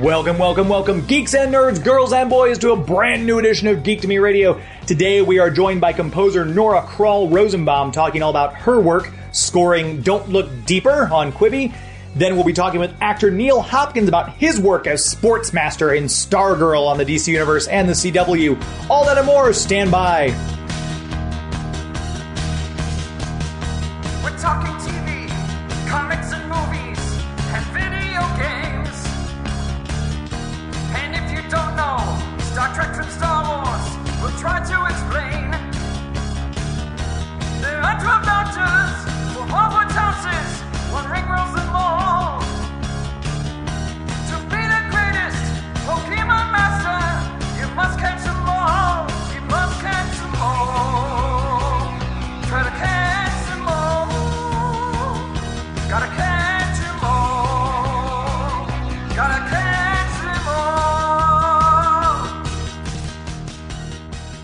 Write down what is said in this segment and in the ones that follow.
Welcome, welcome, welcome, geeks and nerds, girls and boys, to a brand new edition of Geek to Me Radio. Today we are joined by composer Nora Kroll Rosenbaum talking all about her work scoring Don't Look Deeper on Quibi. Then we'll be talking with actor Neil Hopkins about his work as Sportsmaster in Stargirl on the DC Universe and the CW. All that and more, stand by.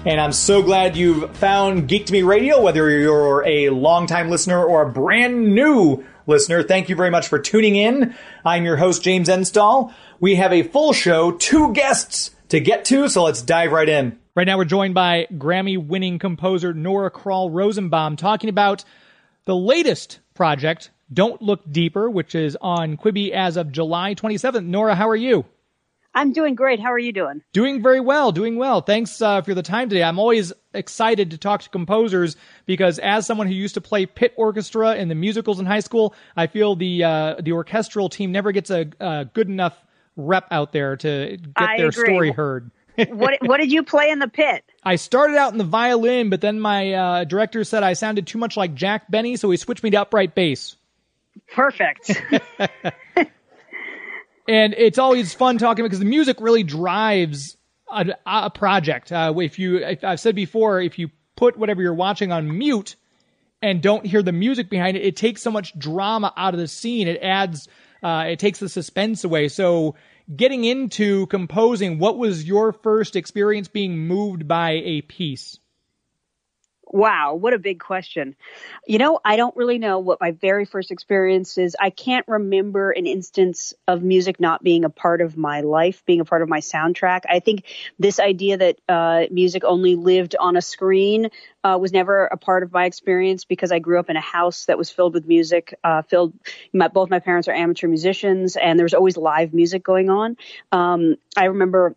And I'm so glad you've found Geek to Me Radio, whether you're a longtime listener or a brand new listener. Thank you very much for tuning in. I'm your host, James Enstall. We have a full show, two guests to get to, so let's dive right in. Right now, we're joined by Grammy winning composer Nora Kroll Rosenbaum talking about the latest project, Don't Look Deeper, which is on Quibi as of July 27th. Nora, how are you? I'm doing great. How are you doing? Doing very well, doing well. Thanks uh, for the time today. I'm always excited to talk to composers because, as someone who used to play pit orchestra in the musicals in high school, I feel the uh, the orchestral team never gets a, a good enough rep out there to get I their agree. story heard. What What did you play in the pit? I started out in the violin, but then my uh, director said I sounded too much like Jack Benny, so he switched me to upright bass. Perfect. and it's always fun talking because the music really drives a, a project. Uh, if you, if I've said before, if you put whatever you're watching on mute and don't hear the music behind it, it takes so much drama out of the scene. It adds, uh, it takes the suspense away. So, getting into composing, what was your first experience being moved by a piece? Wow, what a big question. You know, I don't really know what my very first experience is. I can't remember an instance of music not being a part of my life, being a part of my soundtrack. I think this idea that uh, music only lived on a screen uh, was never a part of my experience because I grew up in a house that was filled with music. Uh, filled, my, both my parents are amateur musicians, and there was always live music going on. Um, I remember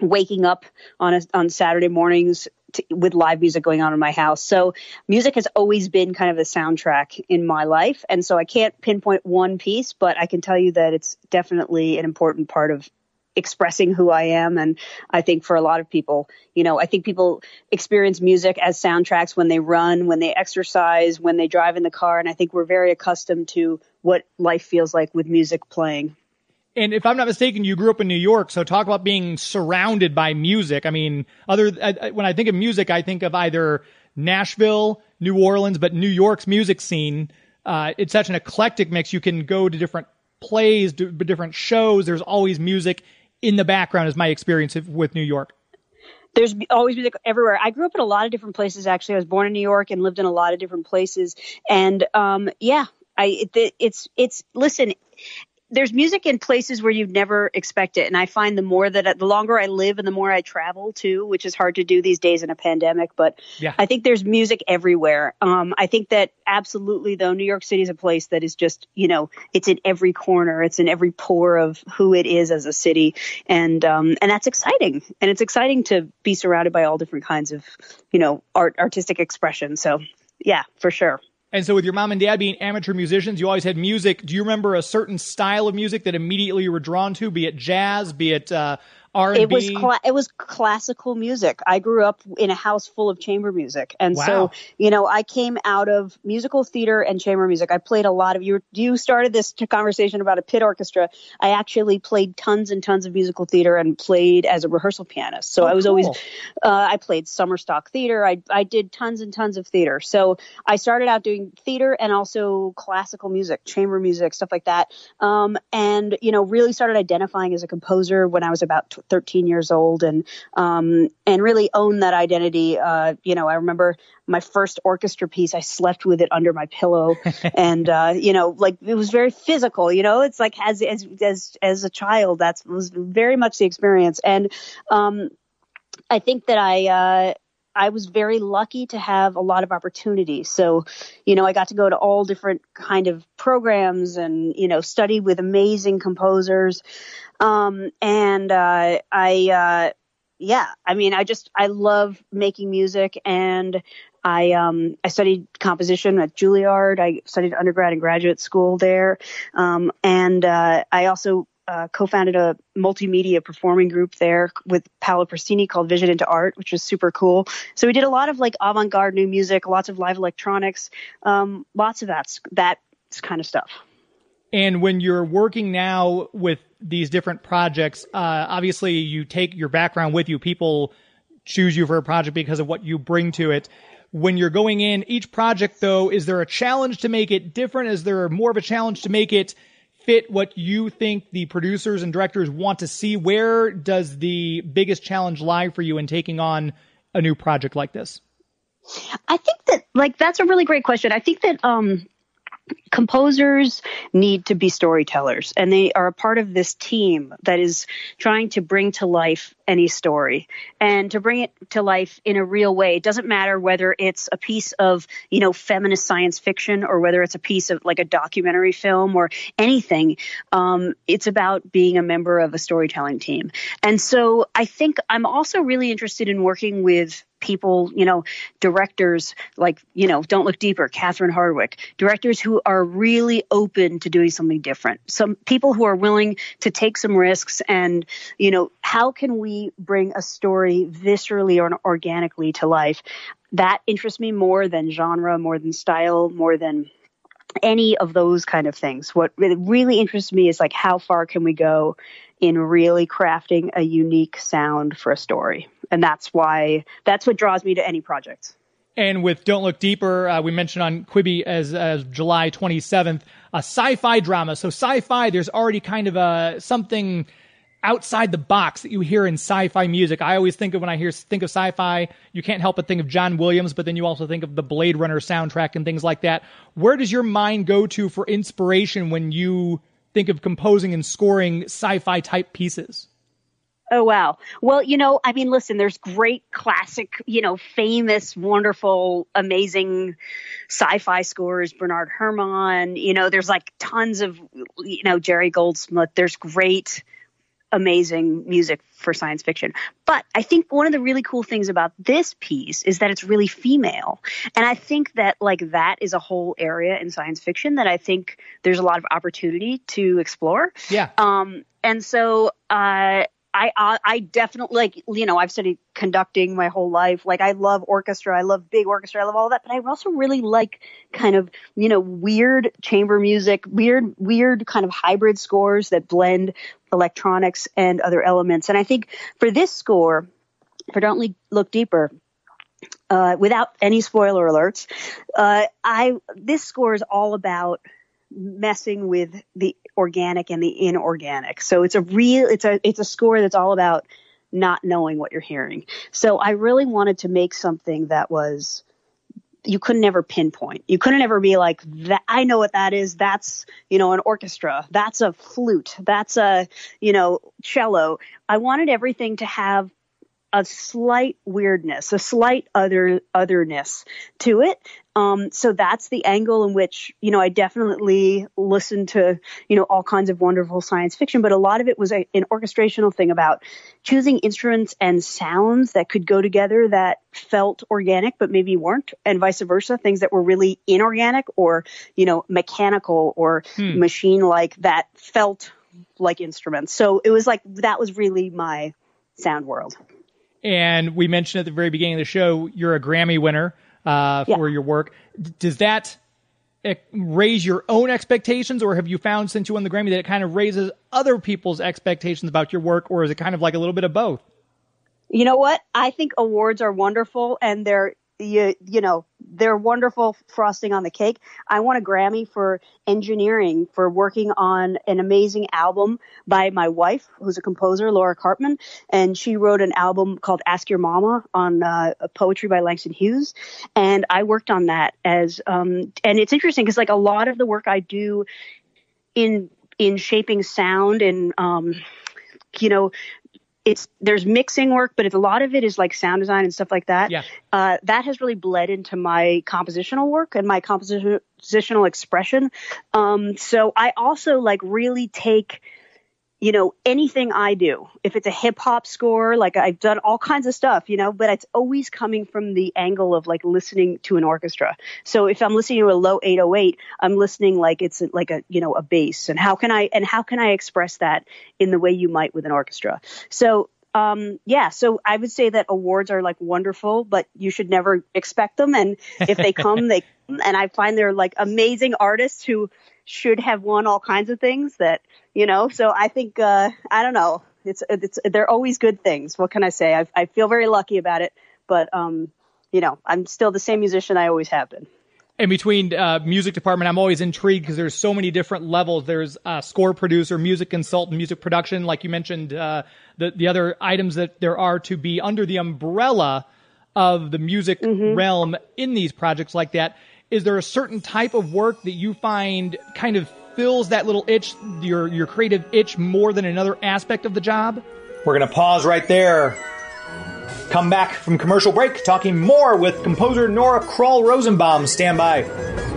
waking up on a, on Saturday mornings to, with live music going on in my house. So music has always been kind of a soundtrack in my life, and so I can't pinpoint one piece, but I can tell you that it's definitely an important part of expressing who I am and I think for a lot of people, you know, I think people experience music as soundtracks when they run, when they exercise, when they drive in the car and I think we're very accustomed to what life feels like with music playing. And if I'm not mistaken, you grew up in New York, so talk about being surrounded by music. I mean, other I, when I think of music, I think of either Nashville, New Orleans, but New York's music scene. Uh, it's such an eclectic mix. You can go to different plays, do, different shows. There's always music in the background. Is my experience with New York. There's always music everywhere. I grew up in a lot of different places. Actually, I was born in New York and lived in a lot of different places. And um, yeah, I it, it's it's listen there's music in places where you'd never expect it. And i find the more that the longer i live and the more i travel too which is hard to do these days in a pandemic but Yeah. i think there's music everywhere. Um, i think that absolutely though new york city is a place that is just you know it's in every corner. It's in every pore of who it is as a city. And um, and that's exciting. And it's exciting to be surrounded by all different kinds of you know art artistic expression. So yeah for sure And so, with your mom and dad being amateur musicians, you always had music. Do you remember a certain style of music that immediately you were drawn to, be it jazz, be it uh, R and It was cla- it was classical music. I grew up in a house full of chamber music, and Wow. so you know I came out of musical theater and chamber music. I played a lot of you. You started this conversation about a pit orchestra. I actually played tons and tons of musical theater and played as a rehearsal pianist. So Oh, I was always uh, I played summer stock theater. I I did tons and tons of theater. So I started out doing theater and also classical music, chamber music, stuff like that. Um, and you know, really started identifying as a composer when I was about 13 years old, and um, and really own that identity. Uh, you know, I remember my first orchestra piece. I slept with it under my pillow, and uh, you know, like it was very physical. You know, it's like as as as as a child, that was very much the experience, and um, I think that I. Uh, I was very lucky to have a lot of opportunities. So, you know, I got to go to all different kind of programs and, you know, study with amazing composers. Um, and, uh, I, uh, yeah, I mean, I just, I love making music and I, um, I studied composition at Juilliard. I studied undergrad and graduate school there. Um, and, uh, I also, uh, co-founded a multimedia performing group there with Paola Prestini called Vision into Art, which was super cool. So we did a lot of like avant-garde new music, lots of live electronics, um, lots of that that kind of stuff. And when you're working now with these different projects, uh, obviously you take your background with you. People choose you for a project because of what you bring to it. When you're going in each project, though, is there a challenge to make it different? Is there more of a challenge to make it fit what you think the producers and directors want to see? Where does the biggest challenge lie for you in taking on a new project like this? I think that like that's a really great question. I think that um composers need to be storytellers and they are a part of this team that is trying to bring to life any story. And to bring it to life in a real way it doesn't matter whether it's a piece of you know feminist science fiction or whether it's a piece of like a documentary film or anything um, it's about being a member of a storytelling team. And so i think i'm also really interested in working with people, you know, directors like, you know, Don't Look Deeper, Catherine Hardwicke, directors who are really open to doing something different. Some people who are willing to take some risks and, you know, how can we bring a story viscerally or organically to life? That interests me more than genre, more than style, more than any of those kind of things. What really interests me is like how far can we go in really crafting a unique sound for a story. And that's why that's what draws me to any project. And with Don't Look Deeper, uh, we mentioned on Quibi as, as July 27th, a sci-fi drama. So sci-fi, there's already kind of a something outside the box that you hear in sci-fi music. I always think of when I hear think of sci-fi, you can't help but think of John Williams, but then you also think of the Blade Runner soundtrack and things like that. Where does your mind go to for inspiration when you think of composing and scoring sci-fi type pieces? Oh wow. Well, you know, I mean, listen, there's great classic, you know, famous, wonderful, amazing sci-fi scores, Bernard Herrmann, you know, there's like tons of you know, Jerry Goldsmith. There's great amazing music for science fiction. But I think one of the really cool things about this piece is that it's really female. And I think that like that is a whole area in science fiction that I think there's a lot of opportunity to explore. Yeah. Um, and so, uh, I, I I definitely like you know I've studied conducting my whole life. Like I love orchestra, I love big orchestra, I love all that. But I also really like kind of you know weird chamber music, weird weird kind of hybrid scores that blend electronics and other elements. And I think for this score, for Don't Look Deeper, uh, without any spoiler alerts, uh, I this score is all about messing with the organic and the inorganic. So it's a real it's a it's a score that's all about not knowing what you're hearing. So I really wanted to make something that was you couldn't ever pinpoint. You couldn't ever be like that I know what that is. That's, you know, an orchestra. That's a flute. That's a, you know, cello. I wanted everything to have a slight weirdness, a slight other otherness to it. Um, so that's the angle in which you know I definitely listened to you know all kinds of wonderful science fiction, but a lot of it was a, an orchestrational thing about choosing instruments and sounds that could go together that felt organic but maybe weren't, and vice versa, things that were really inorganic or you know mechanical or machine like that felt like instruments. So it was like that was really my sound world. And we mentioned at the very beginning of the show, you're a Grammy winner uh, for Yeah. your work. Does that eh, raise your own expectations, or have you found since you won the Grammy that it kind of raises other people's expectations about your work, or is it kind of like a little bit of both? You know what? I think awards are wonderful and they're you, you know, they're wonderful frosting on the cake. I won a Grammy for engineering for working on an amazing album by my wife, who's a composer, Laura Karpman, and she wrote an album called Ask Your Mama on uh, poetry by Langston Hughes, and I worked on that as um and it's interesting because like a lot of the work I do in in shaping sound and um you know it's there's mixing work, but a lot of it is like sound design and stuff like that. Yeah. Uh, that has really bled into my compositional work and my composition, compositional expression. Um, so I also like really take, you know, anything I do. If it's a hip hop score, like I've done all kinds of stuff, you know, but it's always coming from the angle of like listening to an orchestra. So if I'm listening to a low 808, I'm listening like it's like a, you know, a bass. And how can I, and how can I express that in the way you might with an orchestra? So, um, yeah, so I would say that awards are like wonderful, but you should never expect them. And if they come, they. And I find they're like amazing artists who should have won all kinds of things that, you know, so I think, uh, I don't know. It's, it's, they're always good things. What can I say? I, I feel very lucky about it, but, um, you know, I'm still the same musician I always have been. in between uh, music department, I'm always intrigued because there's so many different levels. There's uh, score producer, music consultant, music production, like you mentioned, uh, the the other items that there are to be under the umbrella of the music realm in these projects like that. Is there a certain type of work that you find kind of fills that little itch, your your creative itch, more than another aspect of the job? We're gonna pause right there. Come back from commercial break, talking more with composer Nora Kroll Rosenbaum. Stand by.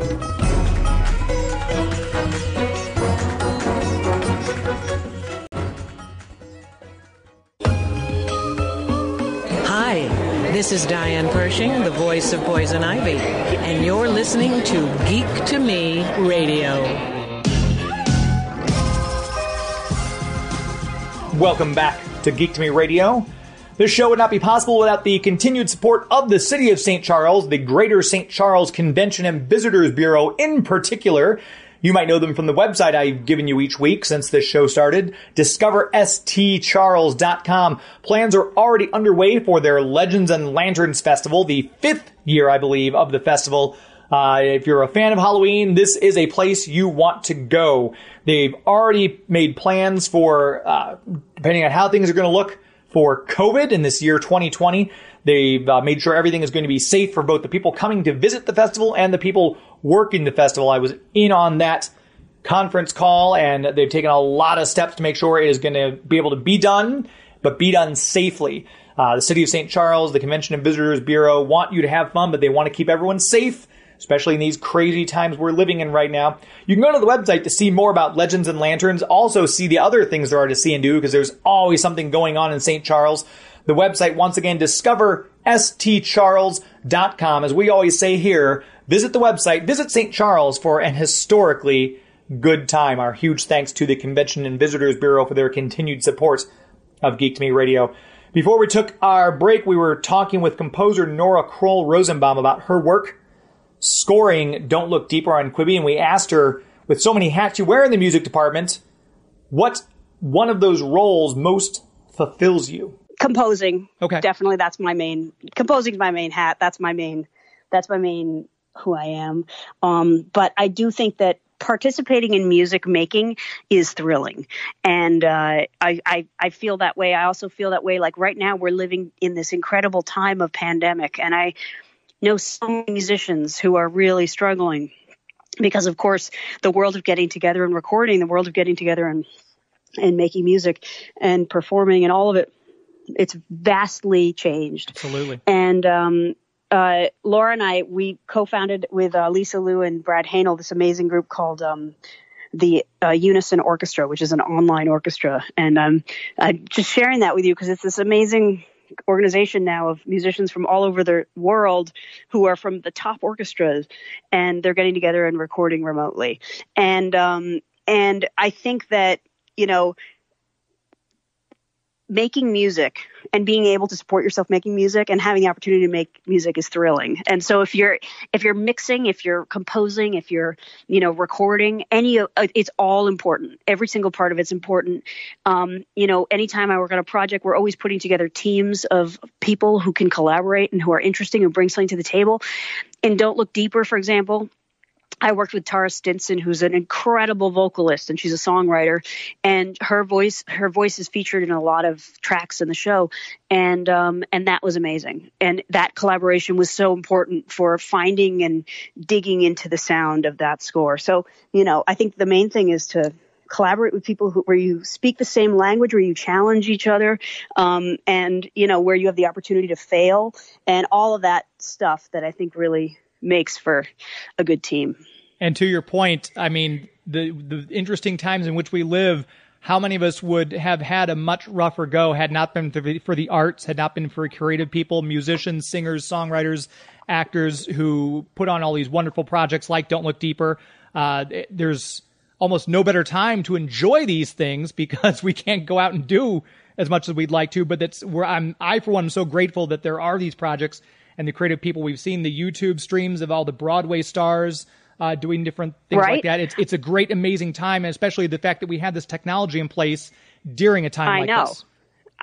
This is Diane Pershing, the voice of Poison Ivy, and you're listening to Geek to Me Radio. Welcome back to Geek to Me Radio. This show would not be possible without the continued support of the City of St. Charles, the Greater St. Charles Convention and Visitors Bureau in particular. You might know them from the website I've given you each week since this show started, discoverstcharles.com. Plans are already underway for their Legends and Lanterns Festival, the fifth year, I believe, of the festival. Uh, if you're a fan of Halloween, this is a place you want to go. They've already made plans for, uh, depending on how things are going to look for COVID in this year 2020. They've uh, made sure everything is going to be safe for both the people coming to visit the festival and the people working the festival. I was in on that conference call and they've taken a lot of steps to make sure it is going to be able to be done, but be done safely. Uh, the City of St. Charles, the Convention and Visitors Bureau want you to have fun, but they want to keep everyone safe especially in these crazy times we're living in right now. You can go to the website to see more about Legends and Lanterns, also see the other things there are to see and do, because there's always something going on in St. Charles. The website, once again, discoverstcharles.com. As we always say here, visit the website, visit St. Charles for an historically good time. Our huge thanks to the Convention and Visitors Bureau for their continued support of Geek to Me Radio. Before we took our break, we were talking with composer Nora Kroll Rosenbaum about her work scoring Don't Look Deeper on Quibi, and we asked her, with so many hats you wear in the music department, what one of those roles most fulfills you? composing Okay. definitely that's my main composing's my main hat that's my main that's my main who i am. Um but i do think that participating in music making is thrilling. And uh, I, I i feel that way. I also feel that way like right now we're living in this incredible time of pandemic. And i know some musicians who are really struggling because of course the world of getting together and recording the world of getting together and and making music and performing and all of it it's vastly changed. Absolutely. and um, uh, Laura and I, we co-founded with uh, Lisa Liu and Brad Hanel this amazing group called um, the uh, Unison Orchestra, which is an online orchestra. And um, I'm just sharing that with you because it's this amazing organization now of musicians from all over the world who are from the top orchestras, and they're getting together and recording remotely. And um, and I think that you know, making music and being able to support yourself making music and having the opportunity to make music is thrilling. And so if you're if you're mixing, if you're composing, if you're you know recording, any uh, it's all important. Every single part of it's important. Um, you know, anytime I work on a project, we're always putting together teams of people who can collaborate and who are interesting and bring something to the table. And don't look deeper, for example. I worked with Tara Stinson, who's an incredible vocalist, and she's a songwriter. And her voice, her voice is featured in a lot of tracks in the show, and um, and that was amazing. And that collaboration was so important for finding and digging into the sound of that score. So you know, I think the main thing is to collaborate with people who, where you speak the same language, where you challenge each other, um, and you know where you have the opportunity to fail, and all of that stuff that I think really makes for a good team. And to your point, I mean, the the interesting times in which we live, how many of us would have had a much rougher go had not been for the, arts, had not been for creative people, musicians, singers, songwriters, actors who put on all these wonderful projects like Don't Look Deeper. Uh, there's almost no better time to enjoy these things because we can't go out and do as much as we'd like to. But that's where I'm, I for one, am so grateful that there are these projects and the creative people. We've seen the YouTube streams of all the Broadway stars uh, doing different things Right. like that. It's it's a great, amazing time, and especially the fact that we had this technology in place during a time I like know. this.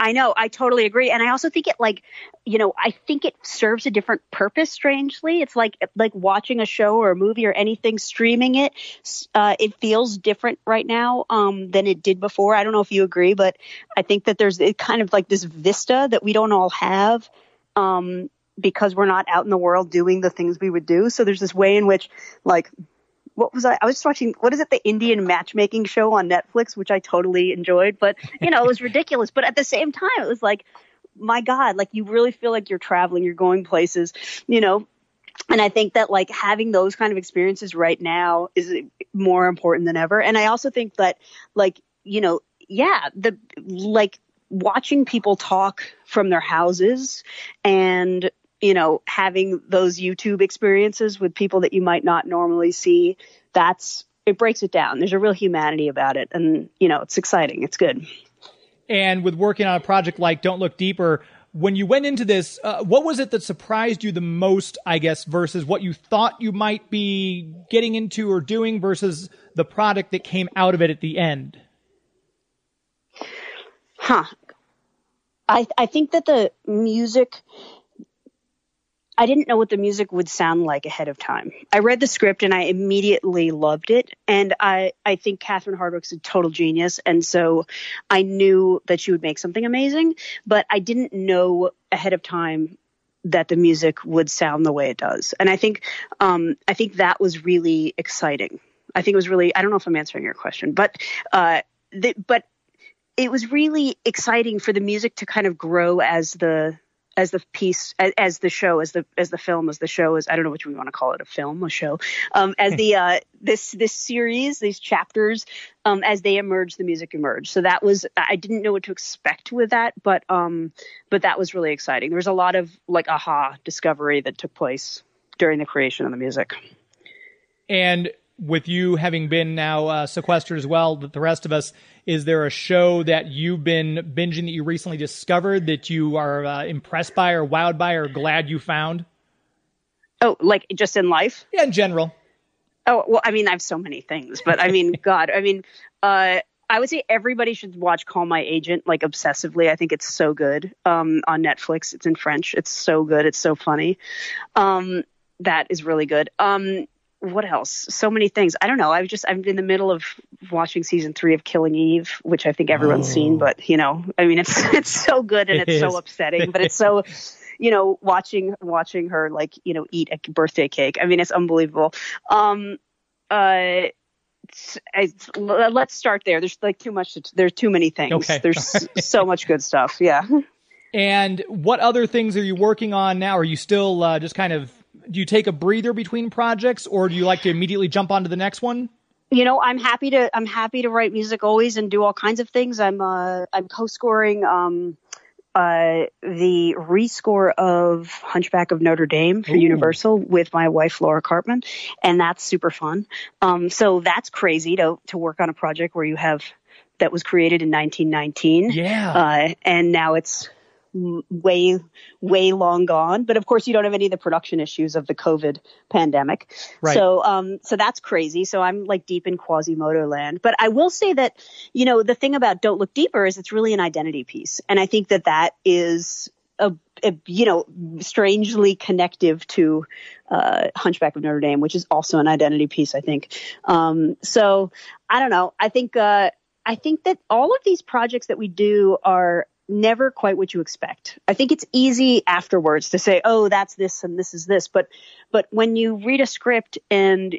I know. I totally agree. And I also think it like, you know, I think it serves a different purpose. Strangely, it's like like watching a show or a movie or anything, streaming it. Uh, it feels different right now um, than it did before. I don't know if you agree, but I think that there's it kind of like this vista that we don't all have. Um, because we're not out in the world doing the things we would do. So there's this way in which, like, what was I? I was just watching, what is it, the Indian matchmaking show on Netflix, which I totally enjoyed. But, you know, it was ridiculous. But at the same time, it was like, my God, like you really feel like you're traveling, you're going places, you know. And I think that like having those kind of experiences right now is more important than ever. And I also think that like, you know, yeah, the like watching people talk from their houses and you know having those youtube experiences with people that you might not normally see that's it breaks it down there's a real humanity about it and you know it's exciting it's good And with working on a project like Don't Look Deeper, when you went into this, uh, what was it that surprised you the most, I guess, versus what you thought you might be getting into or doing versus the product that came out of it at the end? Huh. I I think that the music I didn't know what the music would sound like ahead of time. I read the script and I immediately loved it. And I, I think Catherine Hardwicke's a total genius. And so I knew that she would make something amazing, but I didn't know ahead of time that the music would sound the way it does. And I think, um, I think that was really exciting. I think it was really, I don't know if I'm answering your question, but, uh, the, but it was really exciting for the music to kind of grow as the as the piece as, as the show as the as the film as the show as I don't know which we want to call it a film a show. Um, as the uh, this this series these chapters um, as they emerge the music emerged. So that was I didn't know what to expect with that but um but that was really exciting. There was a lot of like aha discovery that took place during the creation of the music. And with you having been now uh, sequestered as well, that the rest of us, is there a show that you've been binging that you recently discovered that you are uh, impressed by or wowed by or glad you found? oh like just in life Yeah, in general. Oh, well, I mean, I have so many things, but I mean, God, I mean, uh, I would say everybody should watch Call My Agent like obsessively. I think it's so good um, on Netflix. It's in French. It's so good. It's so funny. Um, that is really good. Um, what else? So many things. I don't know. I've just I'm in the middle of watching season three of Killing Eve, which I think everyone's seen, but you know, I mean, it's it's so good and It it's so upsetting, but it's so you know, watching watching her like you know eat a birthday cake. I mean, it's unbelievable. Um, uh, it's, let's start there. There's like too much. To, there's too many things. Okay. There's so much good stuff. Yeah. And what other things are you working on now? Are you still uh, just kind of do you take a breather between projects, or do you like to immediately jump onto the next one? you know i'm happy to i'm happy to write music always and do all kinds of things i'm uh i'm co-scoring um uh the rescore of hunchback of notre dame for Ooh. universal with my wife laura karpman and that's super fun um so that's crazy to to work on a project where you have that was created in 1919. Yeah. Uh, and now it's way, way long gone. But of course, you don't have any of the production issues of the COVID pandemic. Right. So, um, so that's crazy. So I'm like deep in Quasimodo land. But I will say that, you know, the thing about Don't Look Deeper is it's really an identity piece. And I think that that is a, a you know, strangely connective to uh, Hunchback of Notre Dame, which is also an identity piece, I think. Um, so I don't know. I think uh, I think that all of these projects that we do are never quite what you expect. I think it's easy afterwards to say, "Oh, that's this and this is this," but but when you read a script and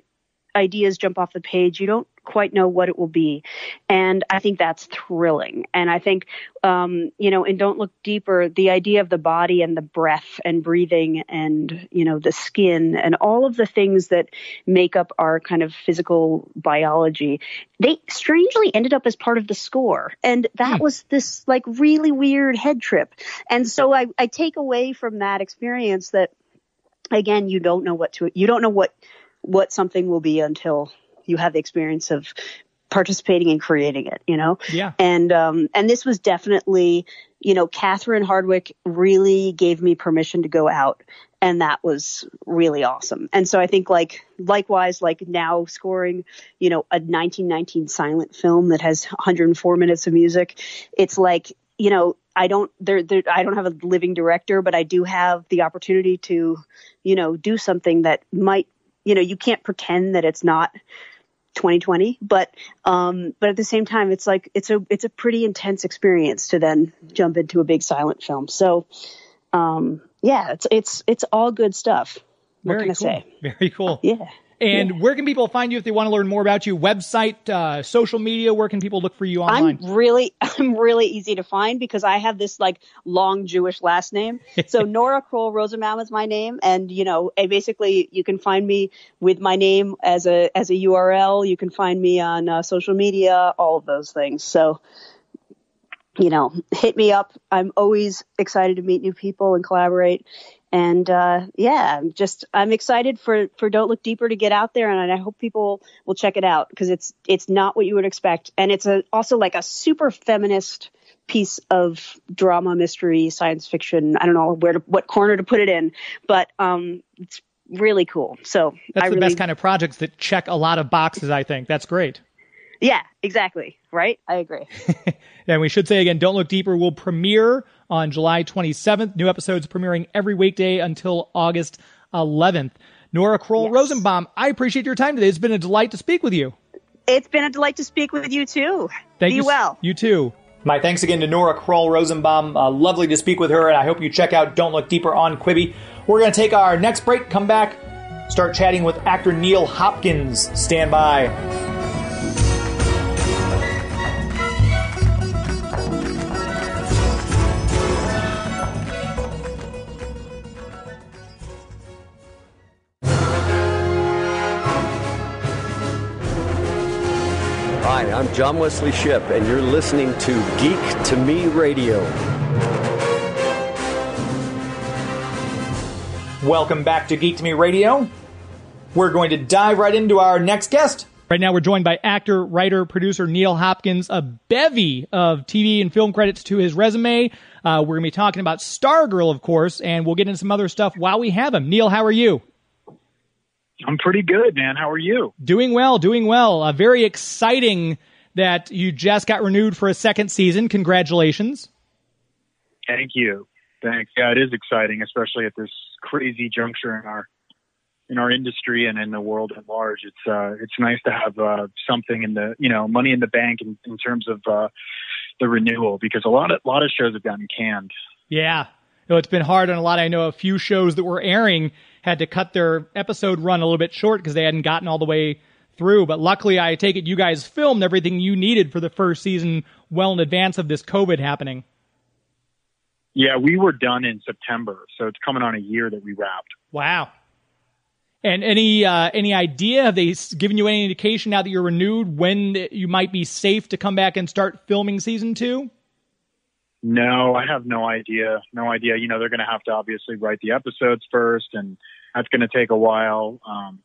ideas jump off the page, you don't quite know what it will be. And I think that's thrilling. And I think, um, you know, and don't look deeper, the idea of the body and the breath and breathing and, you know, the skin and all of the things that make up our kind of physical biology, they strangely ended up as part of the score. And that was this like really weird head trip. And so I, I take away from that experience that, again, you don't know what to, you don't know what, what something will be until you have the experience of participating and creating it, you know? Yeah. And um and this was definitely, you know, Catherine Hardwicke really gave me permission to go out and that was really awesome. And so I think like likewise like now scoring, you know, a 1919 silent film that has 104 minutes of music, it's like, you know, I don't there, there I don't have a living director, but I do have the opportunity to, you know, do something that might, you know, you can't pretend that it's not 2020 but um but at the same time it's like it's a it's a pretty intense experience to then jump into a big silent film so um yeah it's it's it's all good stuff what Very can i cool. say Very cool. yeah And where can people find you if they want to learn more about you? Website, uh, social media. Where can people look for you online? I'm really, I'm really easy to find because I have this like long Jewish last name. So Nora Kroll Rosenbaum is my name, and you know, basically you can find me with my name as a as a URL. You can find me on uh, social media, all of those things. So, you know, hit me up. I'm always excited to meet new people and collaborate. And uh, yeah, I'm just I'm excited for for Don't Look Deeper to get out there, and I hope people will check it out because it's it's not what you would expect, and it's a also like a super feminist piece of drama, mystery, science fiction. I don't know where to what corner to put it in, but um, it's really cool. So That's I the really, best kind of projects that check a lot of boxes. I think that's great. Yeah, exactly, right? I agree. And we should say again, Don't Look Deeper will premiere on July 27th. New episodes premiering every weekday until August 11th. Nora Kroll Yes. Rosenbaum, I appreciate your time today. It's been a delight to speak with you. It's been a delight to speak with you too. Thank Be you. well. You too. My thanks again to Nora Kroll Rosenbaum. Uh, lovely to speak with her, and I hope you check out Don't Look Deeper on Quibi. We're going to take our next break, come back, start chatting with actor Neil Hopkins. Stand by. John Wesley Shipp, and you're listening to Geek to Me Radio. Welcome back to Geek to Me Radio. We're going to dive right into our next guest. Right now, we're joined by actor, writer, producer Neil Hopkins, a bevy of TV and film credits to his resume. Uh, we're going to be talking about Stargirl, of course, and we'll get into some other stuff while we have him. Neil, how are you? I'm pretty good, man. How are you? Doing well, doing well. A very exciting that you just got renewed for a second season. Congratulations. Thank you. Thanks. Yeah, it is exciting, especially at this crazy juncture in our in our industry and in the world at large. It's uh, it's nice to have uh, something in the you know money in the bank in, in terms of uh, the renewal because a lot of a lot of shows have gotten canned. Yeah. No, it's been hard on a lot. I know a few shows that were airing had to cut their episode run a little bit short because they hadn't gotten all the way through. But luckily, I take it you guys filmed everything you needed for the first season well in advance of this COVID happening. Yeah, we were done in September, so it's coming on a year that we wrapped. Wow. And any uh, any idea? Have they given you any indication now that you're renewed when you might be safe to come back and start filming season two? No, I have no idea. No idea. You know, they're going to have to obviously write the episodes first, and that's going to take a while. Um,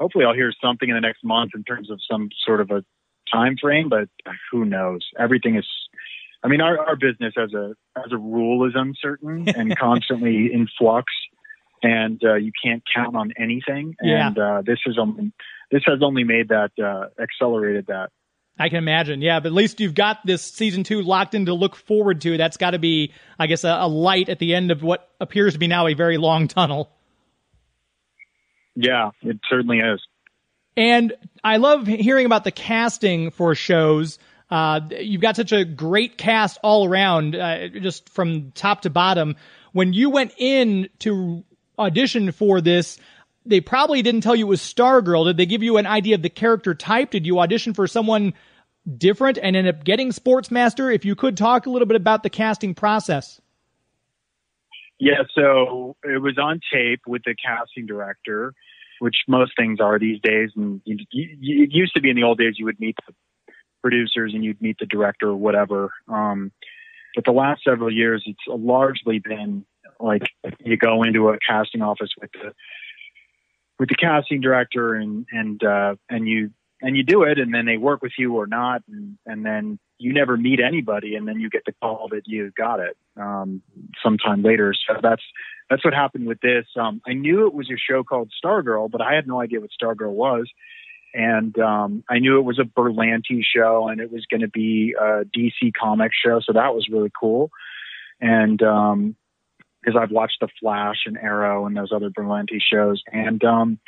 hopefully, I'll hear something in the next month in terms of some sort of a time frame, but who knows? Everything is. I mean, our, our business as a as a rule is uncertain and constantly in flux, and uh, you can't count on anything. Yeah. And uh, this is only this has only made that uh, accelerated that. I can imagine. Yeah, but at least you've got this season two locked in to look forward to. That's got to be, I guess, a, a light at the end of what appears to be now a very long tunnel. Yeah, it certainly is. And I love hearing about the casting for shows. Uh, you've got such a great cast all around, uh, just from top to bottom. When you went in to audition for this, they probably didn't tell you it was Stargirl. Did they give you an idea of the character type? Did you audition for someone different and end up getting Sportsmaster? If you could talk a little bit about the casting process. Yeah, so it was on tape with the casting director, which most things are these days. And it used to be in the old days you would meet the producers and you'd meet the director or whatever. Um, but the last several years, it's largely been like you go into a casting office with the with the casting director and and uh, and you and you do it, and then they work with you or not, and, and then you never meet anybody, and then you get the call that you got it um, sometime later. So that's that's what happened with this. Um, I knew it was a show called Stargirl, but I had no idea what Stargirl was, and um, I knew it was a Berlanti show, and it was going to be a DC Comics show, so that was really cool. And um, because I've watched The Flash and Arrow and those other Berlanti shows, and um,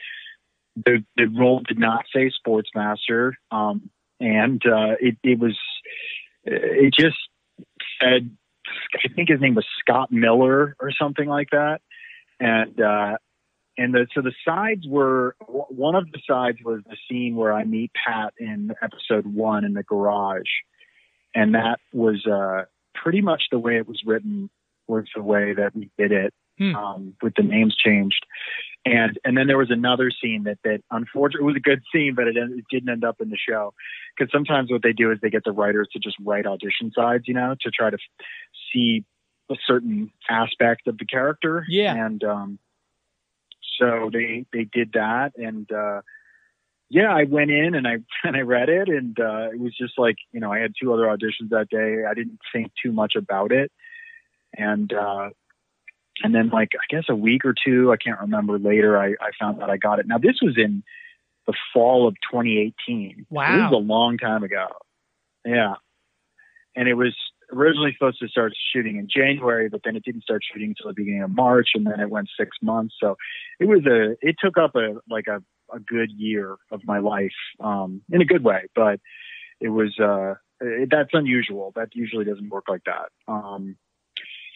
the the role did not say Sportsmaster, um, and uh, it it was it just said I think his name was Scott Miller or something like that, and uh, and the so the sides were one of the sides was the scene where I meet Pat in episode one in the garage, and that was uh, pretty much the way it was written was the way that we did it Hmm. um, with the names changed. And and then there was another scene that that unfortunately it was a good scene, but it, it didn't end up in the show because sometimes what they do is they get the writers to just write audition sides, you know, to try to f- see a certain aspect of the character. Yeah. And um, so they they did that, and uh, yeah, I went in and I and I read it, and uh, it was just like you know I had two other auditions that day. I didn't think too much about it, and uh, and then like I guess a week or two, I can't remember later, I, I found out I got it. Now this was in the fall of 2018. Wow. This was a long time ago. Yeah. And it was originally supposed to start shooting in January, but then it didn't start shooting until the beginning of March and then it went six months. So it was a, it took up a, like a, a good year of my life, um, in a good way, but it was, uh, it, that's unusual. That usually doesn't work like that. Um,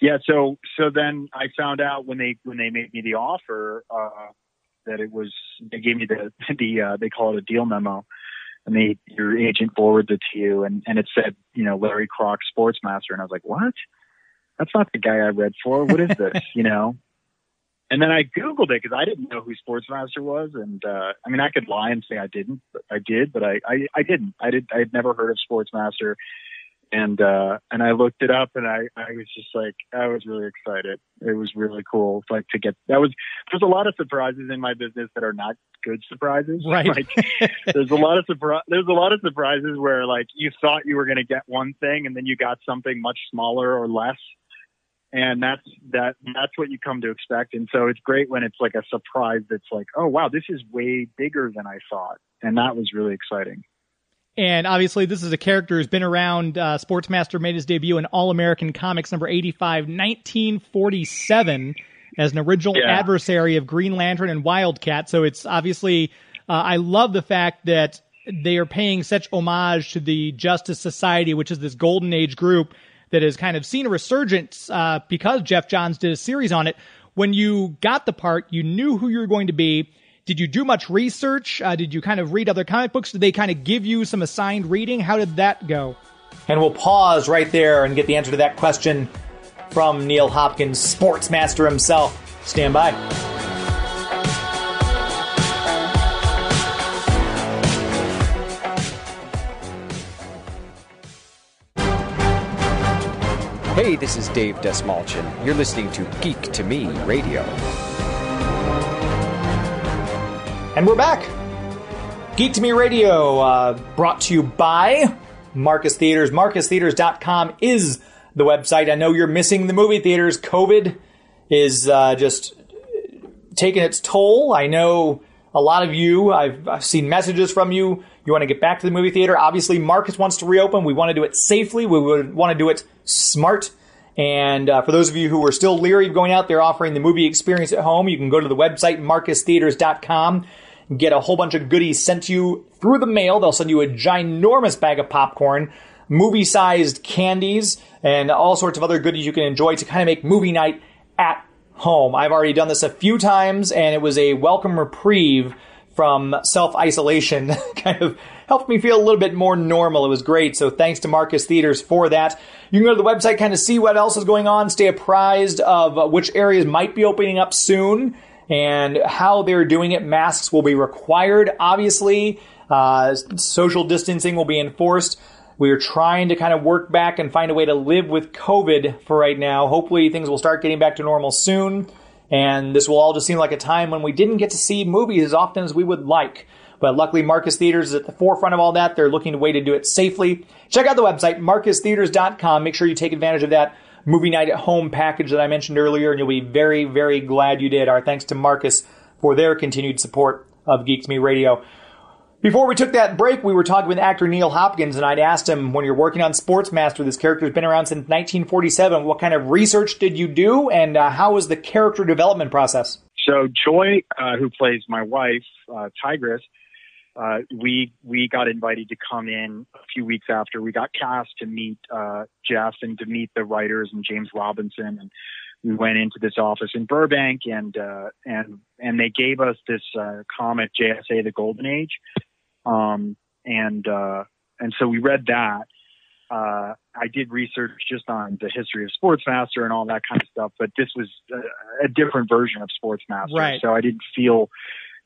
yeah, so so then I found out when they when they made me the offer uh, that it was they gave me the the uh, they call it a deal memo, and they your agent forwards it to you, and and it said you know Larry Crock Sportsmaster, and I was like, what? That's not the guy I read for. What is this? you know. And then I googled it because I didn't know who Sportsmaster was, and uh, I mean I could lie and say I didn't, but I did, but I, I I didn't. I did. I had never heard of Sportsmaster and uh and I looked it up and I I was just like I was really excited. It was really cool like to get that was there's a lot of surprises in my business that are not good surprises. Right. Like there's a lot of surpri- there's a lot of surprises where like you thought you were going to get one thing and then you got something much smaller or less. And that's that that's what you come to expect. And so it's great when it's like a surprise that's like, "Oh wow, this is way bigger than I thought." And that was really exciting. And obviously, this is a character who's been around. Uh, Sportsmaster made his debut in All American Comics number 85, 1947, as an original Yeah. adversary of Green Lantern and Wildcat. So it's obviously, uh, I love the fact that they are paying such homage to the Justice Society, which is this golden age group that has kind of seen a resurgence uh, because Geoff Johns did a series on it. When you got the part, you knew who you were going to be. Did you do much research? Uh, did you kind of read other comic books? Did they kind of give you some assigned reading? How did that go? And we'll pause right there and get the answer to that question from Neil Hopkins, Sportsmaster himself. Stand by. Hey, this is Dave Desmalchin. You're listening to Geek to Me Radio. And we're back. Geek to Me Radio, uh, brought to you by Marcus Theaters. MarcusTheaters.com is the website. I know you're missing the movie theaters. COVID is uh, just taking its toll. I know a lot of you, I've, I've seen messages from you. You want to get back to the movie theater. Obviously, Marcus wants to reopen. We want to do it safely. We would want to do it smart. And uh, for those of you who are still leery of going out there offering the movie experience at home, you can go to the website marcustheaters.com get a whole bunch of goodies sent to you through the mail. They'll send you a ginormous bag of popcorn, movie sized candies, and all sorts of other goodies you can enjoy to kind of make movie night at home. I've already done this a few times, and it was a welcome reprieve from self isolation. kind of helped me feel a little bit more normal. It was great. So thanks to Marcus Theaters for that. You can go to the website, kind of see what else is going on, stay apprised of which areas might be opening up soon and how they're doing it. Masks will be required, obviously. Uh, social distancing will be enforced. We are trying to kind of work back and find a way to live with COVID for right now. Hopefully, things will start getting back to normal soon. And this will all just seem like a time when we didn't get to see movies as often as we would like. But luckily, Marcus Theaters is at the forefront of all that. They're looking to way to do it safely. Check out the website, marcustheaters.com. Make sure you take advantage of that movie night at home package that I mentioned earlier, and you'll be very, very glad you did. Our thanks to Marcus for their continued support of Geek to Me Radio. Before we took that break, we were talking with actor Neil Hopkins, and I'd asked him, when you're working on Sportsmaster, this character has been around since 1947. What kind of research did you do, and uh, how was the character development process? So Joy, uh, who plays my wife, uh, Tigress, uh, we we got invited to come in a few weeks after we got cast to meet uh, Geoff and to meet the writers and James Robinson and we went into this office in Burbank and uh, and and they gave us this uh, comic JSA the Golden Age um, and uh, and so we read that uh, I did research just on the history of Sportsmaster and all that kind of stuff but this was a, a different version of Sportsmaster Right. so I didn't feel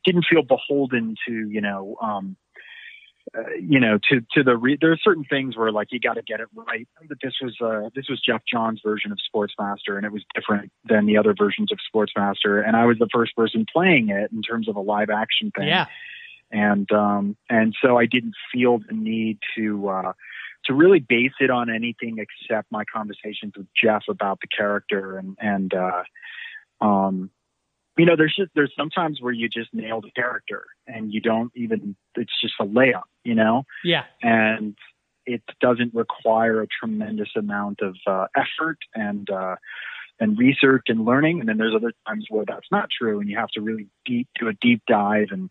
didn't feel beholden to you know um uh, you know to to the re- there are certain things where like you got to get it right but this was uh this was Geoff Johns' version of Sportsmaster and it was different than the other versions of Sportsmaster and I was the first person playing it in terms of a live action thing Yeah. And um and so I didn't feel the need to uh to really base it on anything except my conversations with Geoff about the character and and uh um you know there's just there's sometimes where you just nail the character and you don't even it's just a layup you know Yeah. and it doesn't require a tremendous amount of uh, effort and uh, and research and learning. And then there's other times where that's not true, and you have to really deep do a deep dive, and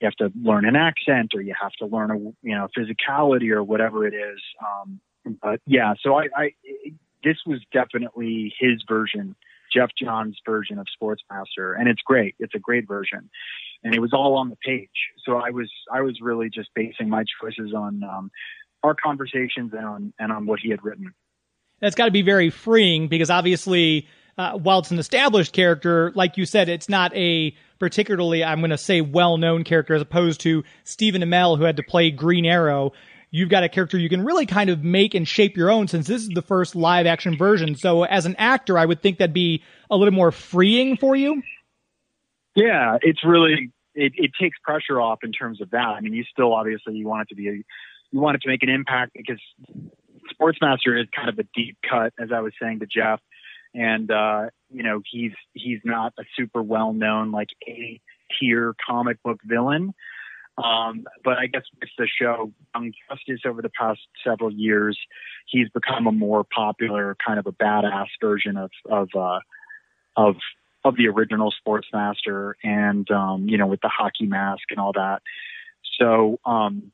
you have to learn an accent, or you have to learn a you know physicality or whatever it is. Um, but yeah, so I, I this was definitely his version. Geoff Johns' version of Sportsmaster, and it's great. It's a great version, and it was all on the page. So I was I was really just basing my choices on um, our conversations and on and on what he had written. that's got to be very freeing because obviously, uh, while it's an established character, like you said, it's not a particularly, I'm going to say, well known character as opposed to Stephen Amell, who had to play Green Arrow. You've got a character you can really kind of make and shape your own since this is the first live action version. So, as an actor, I would think that'd be a little more freeing for you. Yeah, it's really it, it takes pressure off in terms of that. I mean, you still obviously you want it to be a, you want it to make an impact because Sportsmaster is kind of a deep cut, as I was saying to Geoff, and uh, you know he's he's not a super well known like A tier comic book villain. Um, but I guess with the show Young Justice over the past several years, he's become a more popular kind of a badass version of of uh, of of the original Sportsmaster, and um, you know with the hockey mask and all that. So um,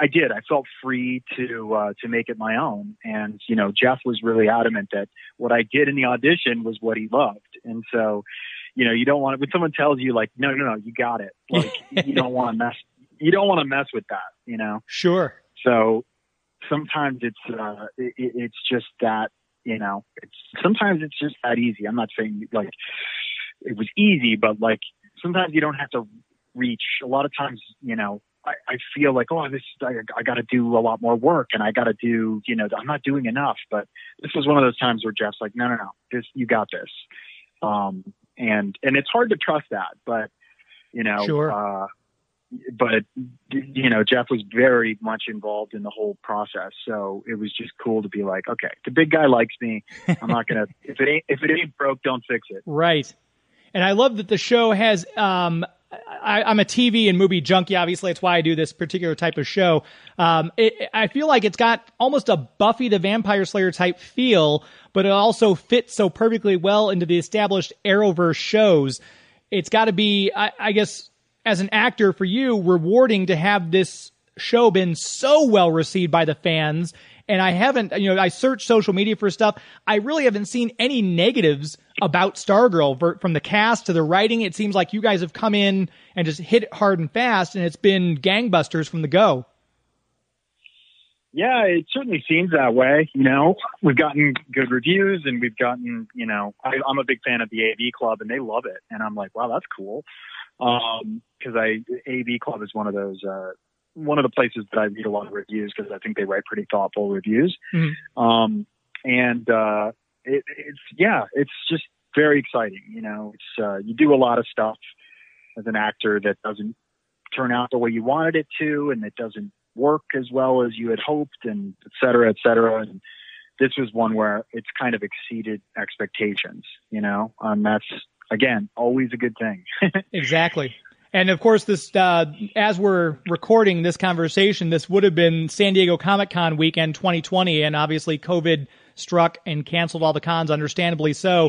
I did. I felt free to uh, to make it my own, and you know Geoff was really adamant that what I did in the audition was what he loved, and so you know you don't want to, when someone tells you like no no no you got it. Like you don't want to mess you don't want to mess with that you know? Sure. so sometimes it's uh it, it- it's just that you know it's sometimes it's just that easy. I'm not saying like it was easy but like sometimes you don't have to reach. A lot of times you know i, I feel like oh this i, I got to do a lot more work and i got to do you know i'm not doing enough but this was one of those times where geoff's like no no no this you got this um and and it's hard to trust that but you know Sure. uh but you know, Geoff was very much involved in the whole process, so it was just cool to be like, okay, the big guy likes me. I'm not gonna if it ain't if it ain't broke, don't fix it. Right. And I love that the show has. Um, I, I'm a TV and movie junkie. Obviously, it's why I do this particular type of show. Um, it, I feel like it's got almost a Buffy the Vampire Slayer type feel, but it also fits so perfectly well into the established Arrowverse shows. It's got to be, I, I guess, as an actor for you, rewarding to have this show been so well received by the fans. And I haven't, you know, I searched social media for stuff. I really haven't seen any negatives about Stargirl from the cast to the writing. It seems like you guys have come in and just hit it hard and fast, and it's been gangbusters from the go. Yeah, it certainly seems that way. You know, we've gotten good reviews and we've gotten, you know, I, I'm a big fan of the AV Club and they love it. And I'm like, wow, that's cool. Um, cause I, AV Club is one of those, uh, one of the places that I read a lot of reviews because I think they write pretty thoughtful reviews. Mhm. Um, and, uh, it, it's, yeah, it's just very exciting. You know, it's, uh, you do a lot of stuff as an actor that doesn't turn out the way you wanted it to and it doesn't work as well as you had hoped and et cetera, et cetera. And this was one where it's kind of exceeded expectations, you know, and that's again, always a good thing. Exactly. And of course, this uh, as we're recording this conversation, this would have been San Diego Comic Con weekend 2020, and obviously COVID struck and canceled all the cons, understandably so.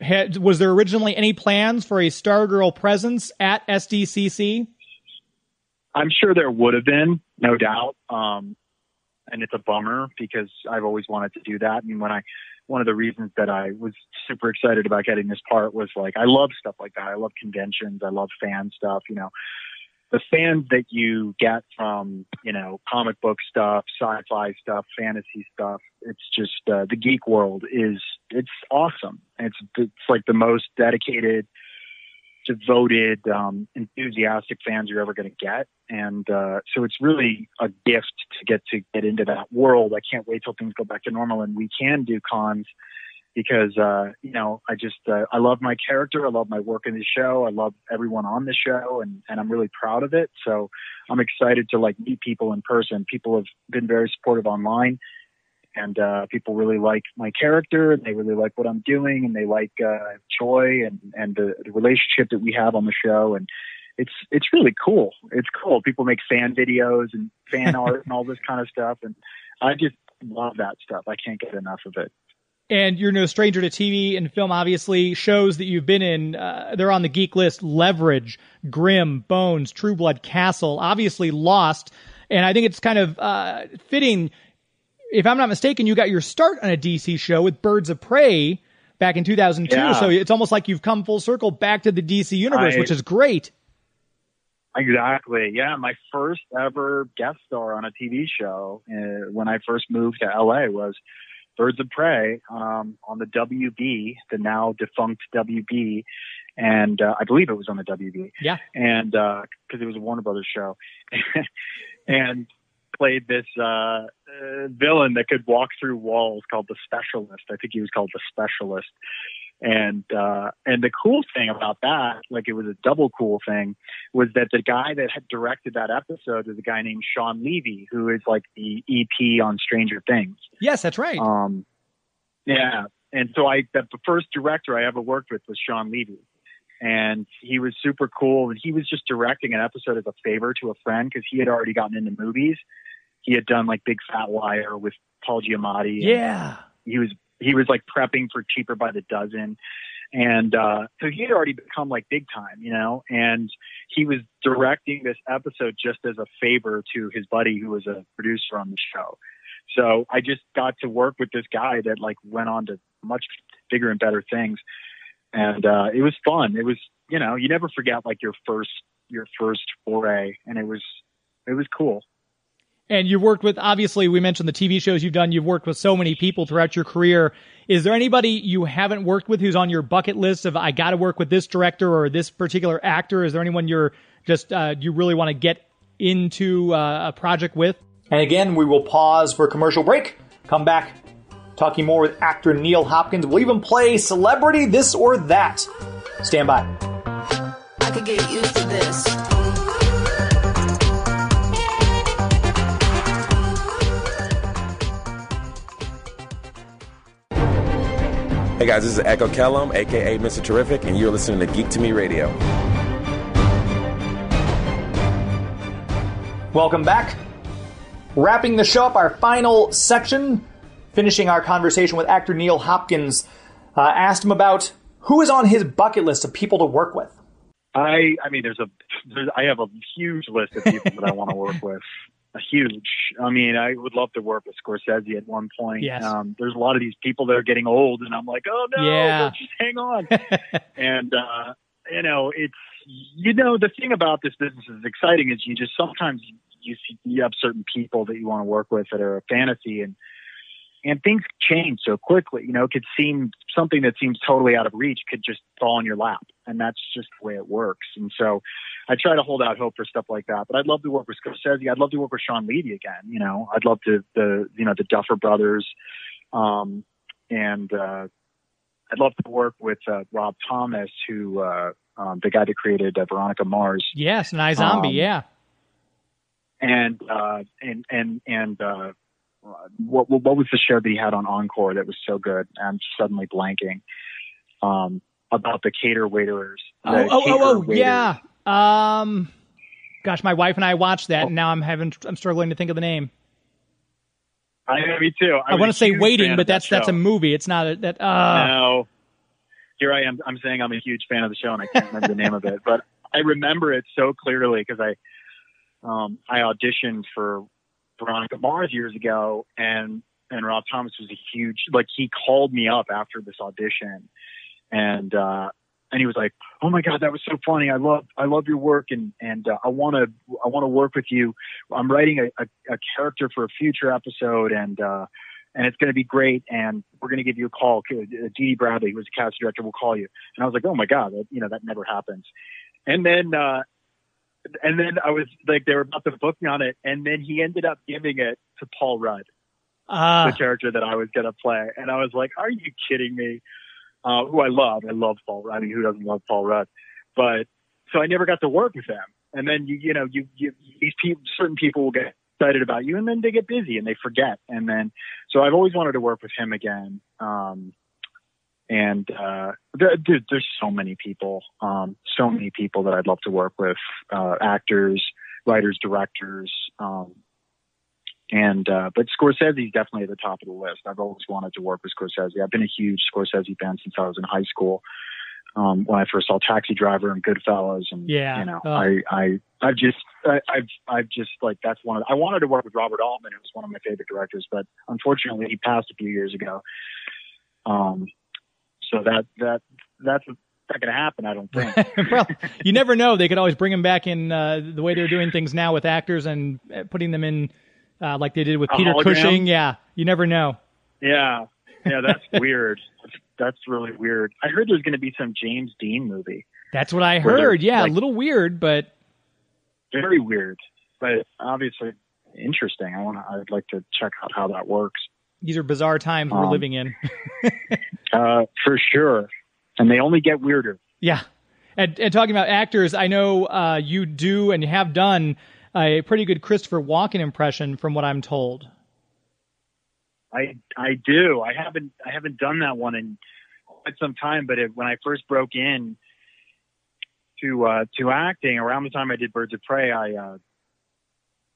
Had, was there originally any plans for a Stargirl presence at SDCC? I'm sure there would have been, no doubt. Um, and it's a bummer because I've always wanted to do that. And when I, one of the reasons that I was super excited about getting this part was like, I love stuff like that. I love conventions. I love fan stuff, you know, the fans that you get from, you know, comic book stuff, sci-fi stuff, fantasy stuff. It's just, uh, the geek world is, it's awesome. It's, it's like the most dedicated, devoted, um, enthusiastic fans you're ever going to get. And uh, so it's really a gift to get to get into that world. I can't wait till things go back to normal and we can do cons because, uh, you know, I just, uh, I love my character. I love my work in the show. I love everyone on the show and, and I'm really proud of it. So I'm excited to like meet people in person. People have been very supportive online and uh, people really like my character and they really like what I'm doing and they like uh, Joy and and the, the relationship that we have on the show and it's it's really cool. It's cool. People make fan videos and fan art and all this kind of stuff and I just love that stuff. I can't get enough of it. And you're no stranger to TV and film, obviously. Shows that you've been in, uh, they're on the geek list Leverage, Grimm, Bones, True Blood, Castle, obviously Lost. And I think it's kind of uh, fitting. If I'm not mistaken, you got your start on a DC show with Birds of Prey back in 2002. Yeah. So it's almost like you've come full circle back to the DC universe, I- which is great. Exactly. Yeah, my first ever guest star on a TV show uh, when I first moved to LA was Birds of Prey um, on the WB, the now defunct WB, and uh, I believe it was on the WB. Yeah. and because it was a Warner Brothers show, and played this uh, uh, villain that could walk through walls called the Specialist. I think he was called the Specialist. And uh, and the cool thing about that, like it was a double cool thing, was that the guy that had directed that episode is a guy named Shawn Levy, who is like the EP on Stranger Things. Yes, that's right. Um, yeah, and so I the first director I ever worked with was Shawn Levy, and he was super cool. And he was just directing an episode as a favor to a friend because he had already gotten into movies. He had done like Big Fat Liar with Paul Giamatti. and yeah. he was he was like prepping for cheaper by the dozen and uh so he had already become like big time you know and he was directing this episode just as a favor to his buddy who was a producer on the show so i just got to work with this guy that like went on to much bigger and better things and uh it was fun it was you know you never forget like your first your first foray and it was it was cool And you've worked with, obviously, we mentioned the TV shows you've done. You've worked with so many people throughout your career. Is there anybody you haven't worked with who's on your bucket list of, I got to work with this director or this particular actor? Is there anyone you're just, uh, you really want to get into uh, a project with? And again, we will pause for a commercial break. Come back Talking more with actor Neil Hopkins. We'll even play Celebrity This or That. Stand by. I could get used to this. Hey guys, this is Echo Kellum, aka Mr. Terrific, and you're listening to Geek to Me Radio. Welcome back. Wrapping the show up, our final section finishing our conversation with actor Neil Hopkins, uh, asked him about who is on his bucket list of people to work with. I I mean, there's a there's, I have a huge list of people that I want to work with. A huge. I mean, I would love to work with Scorsese at one point. Yes. Um, there's a lot of these people that are getting old, and I'm like, oh no, Yeah. just hang on. and uh, you know, it's you know the thing about this business is exciting is you just sometimes you see you have certain people that you want to work with that are a fantasy and and things change so quickly. You know, it could seem something that seems totally out of reach could just fall in your lap, and that's just the way it works. And so, I try to hold out hope for stuff like that. But I'd love to work with Scorsese. I'd love to work with Shawn Levy again. You know, I'd love to the you know the Duffer Brothers, um, and uh, I'd love to work with uh, Rob Thomas, who uh, um, the guy that created uh, Veronica Mars Yes, an iZombie. Um, yeah. and uh, and and and uh, what what was the show that he had on Encore that was so good? I'm suddenly blanking. Um, about the cater waiters. Oh, the oh, oh, cater oh, waiters. yeah. Um, gosh, my wife and I watched that, and now I'm having I'm struggling to think of the name. I know, me too. I, was want to say Waiting, but of that that's that's a movie. It's not a, that. Uh, no. Here I am. I'm saying I'm a huge fan of the show, and I can't remember the name of it, but I remember it so clearly because I um, I auditioned for Veronica Mars years ago, and and Rob Thomas was a huge like he called me up after this audition, and uh, and he was like, "Oh my God, that was so funny! I love I love your work, and and uh, I want to I want to work with you. I'm writing a, a, a character for a future episode, and uh, and it's going to be great. And we're going to give you a call. Uh, Dee Bradley, who was the casting director, will call you." And I was like, "Oh my God, that, you know that never happens." And then uh, and then I was like, they were about to book me on it, and then he ended up giving it to Paul Rudd uh, the character that I was going to play. And I was like, are you kidding me? Uh, who I love. I love Paul Rudd. I mean, who doesn't love Paul Rudd? But so I never got to work with them. And then you, you know, you, you, these people, certain people will get excited about you and then they get busy and they forget. And then, so I've always wanted to work with him again. Um, and, uh, there, dude, there's so many people, um, so many people that I'd love to work with, uh, actors, writers, directors, um, and uh, but Scorsese's definitely at the top of the list. I've always wanted to work with Scorsese. I've been a huge Scorsese fan since I was in high school. Um, when I first saw Taxi Driver and Goodfellas, and Yeah. you know, Oh. I, I, I've just, I, I've, I've just like that's one of. I wanted to work with Robert Altman, who was one of my favorite directors, but unfortunately, he passed a few years ago. Um, so that that that's not going to happen. I don't think. well, you never know. They could always bring him back in uh, the way they're doing things now with actors and uh, putting them in uh, like they did with A Peter hologram? Cushing. Yeah, you never know. Yeah, yeah, that's weird. That's, that's really weird. I heard there's going to be some James Dean movie. That's what I heard. Yeah, like- a little weird, but Very weird, but obviously interesting. I want. I'd like to check out how that works. These are bizarre times we're Um, living in. Uh, for sure, and they only get weirder. Yeah. And, and talking about actors, I know uh, you do and have done a pretty good Christopher Walken impression, from what I'm told. I I do. I haven't I haven't done that one in quite some time. But it, when I first broke in to uh, to acting, around the time I did Birds of Prey, I uh,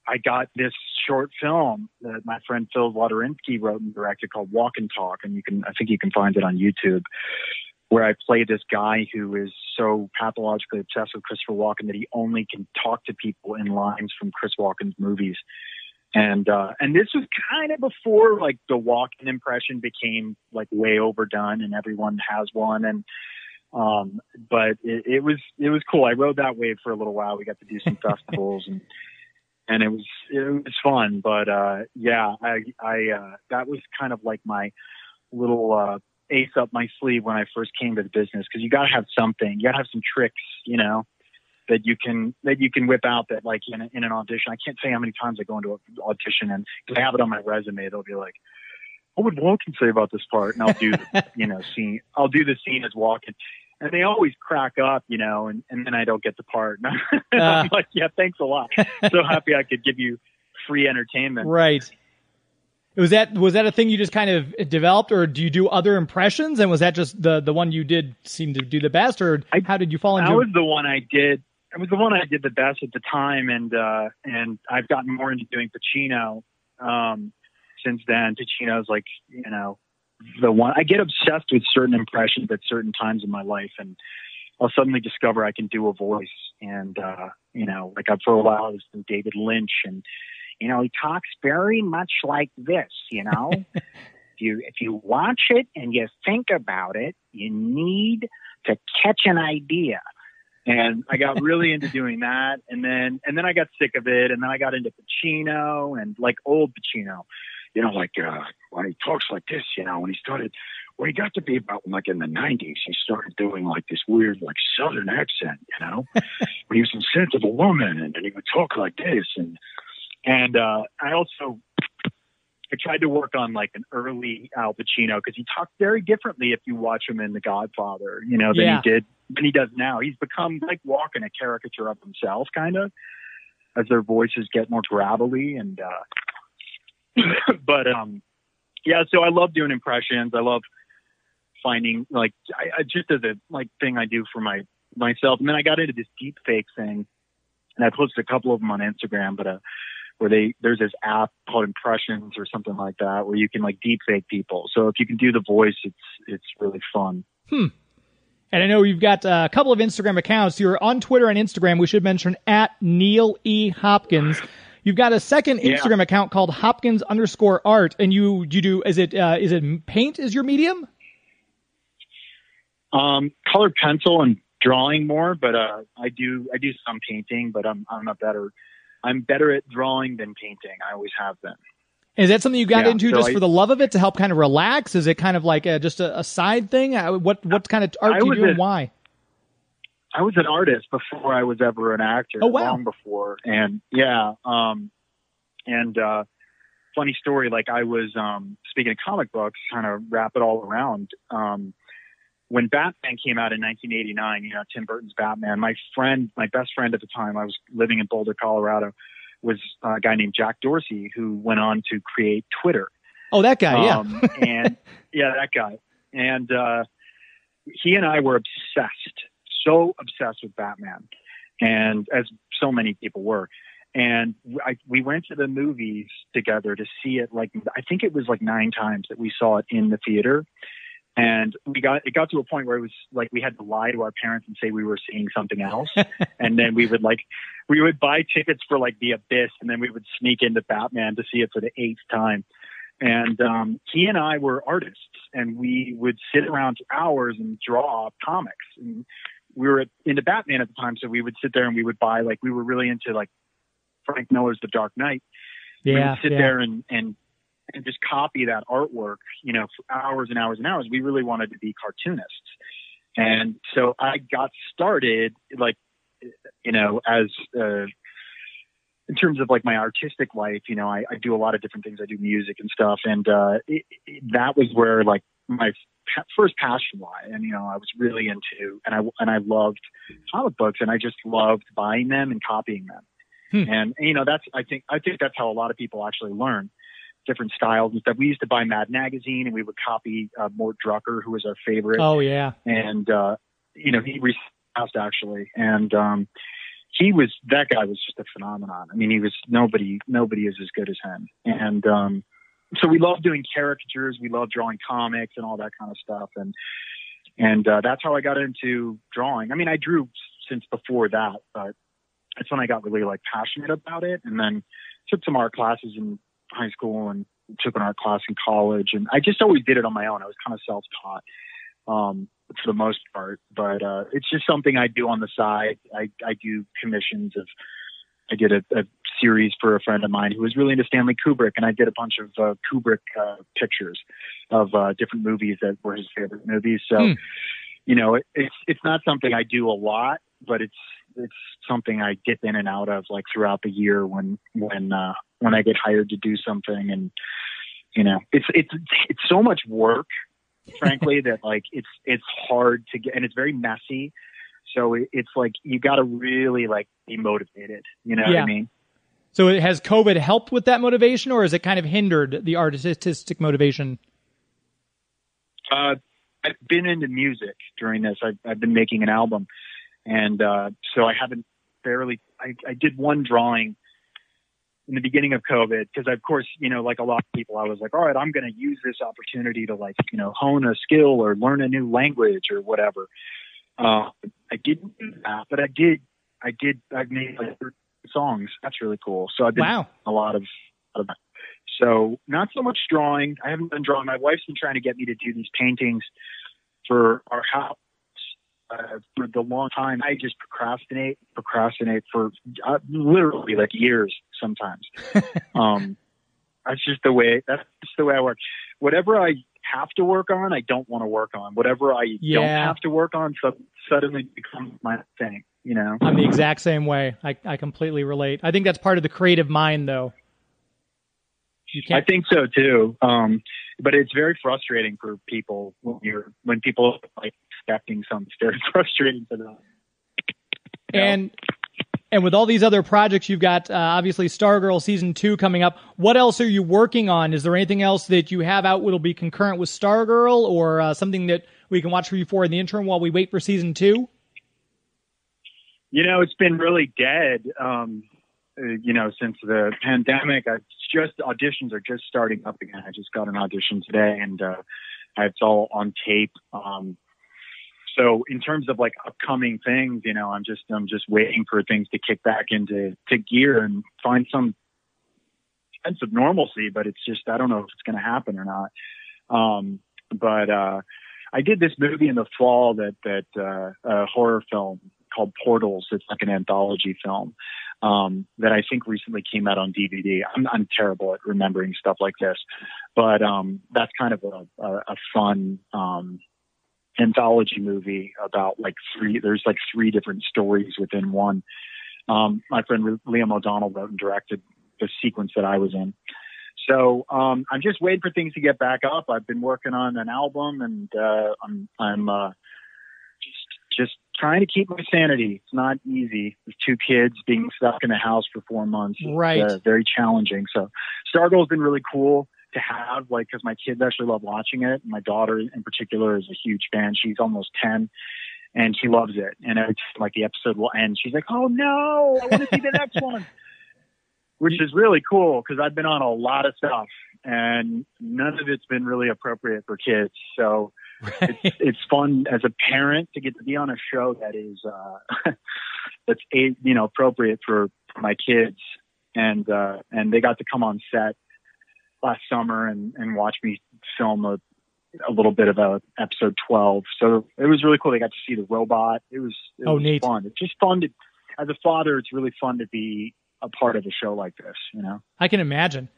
I got this short film that my friend Phil Wodorinsky wrote and directed called Walk and Talk, and you can I think you can find it on YouTube. Where I play this guy who is so pathologically obsessed with Christopher Walken that he only can talk to people in lines from Chris Walken's movies. And uh and this was kind of before like the Walken impression became like way overdone and everyone has one. And um but it, it was it was cool. I rode that wave for a little while. We got to do some festivals and and it was it was fun but uh yeah i i uh that was kind of like my little uh ace up my sleeve when i first came to the business because you got to have something you got to have some tricks you know that you can that you can whip out that like in, a, in an audition. I can't say how many times I go into an audition and if I have it on my resume, they'll be like, "What would Walken say about this part?" And I'll do the, you know scene. I'll do the scene as Walken, and they always crack up, you know, and and then I don't get the part. And I'm like, "Yeah, thanks a lot. so happy I could give you free entertainment." Right. Was that was that a thing you just kind of developed, or do you do other impressions? And was that just the the one you did seem to do the best, or I- how did you fall into? That was the one I did. It was the one I did the best at the time, and uh, and I've gotten more into doing Pacino um, since then. Pacino's like you know the one. I get obsessed with certain impressions at certain times in my life, and I'll suddenly discover I can do a voice. And uh, you know, like I, for a while, I was in David Lynch, and you know, he talks very much like this. You know, if you if you watch it and you think about it, you need to catch an idea and I got really into doing that, and then and then I got sick of it, and then I got into Pacino and like old Pacino, you know, like uh, when he talks like this, you know, when he started, when he got to be about like in the '90s, he started doing like this weird like Southern accent, you know, when he was in Scent of a Woman, and then he would talk like this, and and uh, I also I tried to work on like an early Al Pacino because he talked very differently if you watch him in The Godfather, you know, than Yeah. he did than he does now. He's become like walking a caricature of himself, kind of, as their voices get more gravelly and. uh But um, yeah. So I love doing impressions. I love finding like I, I just as a like thing I do for my myself. And then I got into this deep fake thing, and I posted a couple of them on Instagram, but uh where they there's this app called Impressions or something like that where you can like deep fake people. So if you can do the voice, it's it's really fun. Hmm. And I know you've got uh, a couple of Instagram accounts. You're on Twitter and Instagram. We should mention at Neil E Hopkins. You've got a second Yeah. Instagram account called Hopkins underscore art, and you you do is it uh, is it paint is your medium? Um, colored pencil and drawing more, but uh, I do I do some painting, but I'm I'm a better I'm better at drawing than painting. I always have been. Is that something you got Yeah, into so just I- for the love of it to help kind of relax? Is it kind of like a, just a, a side thing? Uh, What what kind of art I do you do and why? I was an artist before I was ever an actor. Oh, wow. Long before, and yeah, um, and uh, funny story. Like I was um, speaking of comic books, kind of wrap it all around. Um, when Batman came out in 1989, you know Tim Burton's Batman. My friend, my best friend at the time, I was living in Boulder, Colorado, was a guy named Jack Dorsey who went on to create Twitter. Oh, that guy, yeah. Um, and yeah, that guy. And uh, he and I were obsessed, so obsessed with Batman, and as so many people were. And I, we went to the movies together to see it. Like I think it was like nine times that we saw it in the theater. And we got it got to a point where it was like we had to lie to our parents and say we were seeing something else, and then we would like we would buy tickets for like the Abyss, and then we would sneak into Batman to see it for the eighth time. And um, he and I were artists, and we would sit around for hours and draw comics. And we were into Batman at the time, so we would sit there and we would buy like we were really into like Frank Miller's The Dark Knight. we Yeah, would sit yeah. there and and and just copy that artwork, you know, for hours and hours and hours. We really wanted to be cartoonists, and so I got started like, you know, as uh, in terms of like my artistic life, you know, I, I do a lot of different things. I do music and stuff, and uh, it, it, that was where like my first passion lie. And you know, I was really into, and I and I loved comic books, and I just loved buying them and copying them. Hmm. And you know, that's I think I think that's how a lot of people actually learn different styles and stuff. We used to buy Mad Magazine, and we would copy uh, Mort Drucker, who was our favorite Oh yeah. and uh you know he passed actually and um he was that guy was just a phenomenon i mean he was nobody nobody is as good as him and um so we love doing caricatures we love drawing comics and all that kind of stuff and and uh that's how i got into drawing i mean i drew since before that but that's when i got really like passionate about it and then took some art classes in high school and took an art class in college and i just always did it on my own i was kind of self-taught um, for the most part. But uh, it's just something I do on the side. I, I do commissions of. I did a, a series for a friend of mine who was really into Stanley Kubrick, and I did a bunch of uh, Kubrick uh, pictures of uh, different movies that were his favorite movies. So, Hmm. you know, it, it's it's not something I do a lot, but it's it's something I dip in and out of like throughout the year when when uh, when I get hired to do something, and you know, it's it's it's so much work frankly that like it's it's hard to get and it's very messy so it, it's like you got to really like be motivated you know what i mean So it- has COVID helped with that motivation, or has it kind of hindered the artistic motivation? Uh, I've been into music during this. I've, I've been making an album, and uh, so I haven't barely. I, I did one drawing in the beginning of COVID because, of course, you know, like a lot of people, I was like, all right, I'm going to use this opportunity to like, you know, hone a skill or learn a new language or whatever. Uh, I didn't do that, but I did. I did. I made like 13 songs. That's really cool. So I've been Wow. a lot of, a lot of so not so much drawing. I haven't been drawing. My wife's been trying to get me to do these paintings for our house uh, for the long time. I just procrastinate, procrastinate for uh, literally like years sometimes. um, that's just the way. That's just the way I work. Whatever I have to work on, I don't want to work on. Whatever I don't have to work on, so suddenly becomes my thing. You know. I'm the exact same way. I, I completely relate. I think that's part of the creative mind, though. You I think so too. Um, but it's very frustrating for people when you're when people are, like expecting something. It's very frustrating for them. And and with all these other projects you've got, uh, obviously Stargirl season two coming up. What else are you working on? Is there anything else that you have out that'll be concurrent with Stargirl, or uh, something that we can watch for you for in the interim while we wait for season two? You know, it's been really dead. Um, uh, you know, since the pandemic, I just auditions are just starting up again. I just got an audition today, and uh, it's all on tape. Um, so in terms of like upcoming things, you know, I'm just I'm just waiting for things to kick back into to gear and find some sense of normalcy. But it's just I don't know if it's going to happen or not. Um, but uh, I did this movie in the fall that that uh, a horror film called Portals. It's like an anthology film um, that I think recently came out on DVD. I'm, I'm terrible at remembering stuff like this, but um, that's kind of a, a, a fun um, anthology movie about like three. There's like three different stories within one. Um, my friend Liam O'Donnell wrote and directed the sequence that I was in. So um, I'm just waiting for things to get back up. I've been working on an album, and uh, I'm I'm uh, just just trying to keep my sanity. It's not easy with two kids being stuck in the house for four months. Right. uh, very challenging. So Stargirl's been really cool to have, like, because my kids actually love watching it. My daughter, in particular, is a huge fan. She's almost ten. And she loves it. And every time, like, the episode will end, she's like, "Oh no, I want to see the next one," which is really cool because I've been on a lot of stuff, and none of it's been really appropriate for kids. So it's, it's fun as a parent to get to be on a show that is uh, that's a, you know appropriate for, for my kids, and uh, and they got to come on set last summer and, and watch me film a, a little bit of a episode 12. So it was really cool. They got to see the robot. It was, it Oh, was neat. fun. It's just fun to, as a father, it's really fun to be a part of a show like this, you know? I can imagine.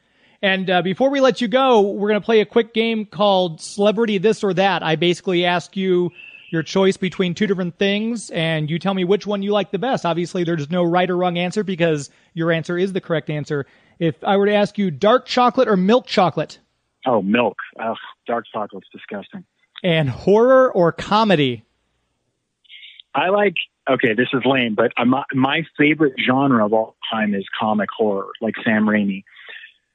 And uh, before we let you go, we're going to play a quick game called Celebrity This or That. I basically ask you your choice between two different things, and you tell me which one you like the best. Obviously, there's no right or wrong answer because your answer is the correct answer. If I were to ask you dark chocolate or milk chocolate, Oh, milk. Ugh, dark chocolate's disgusting. and horror or comedy, I like, okay, this is lame, but I'm, uh, my favorite genre of all time is comic horror, like Sam Raimi.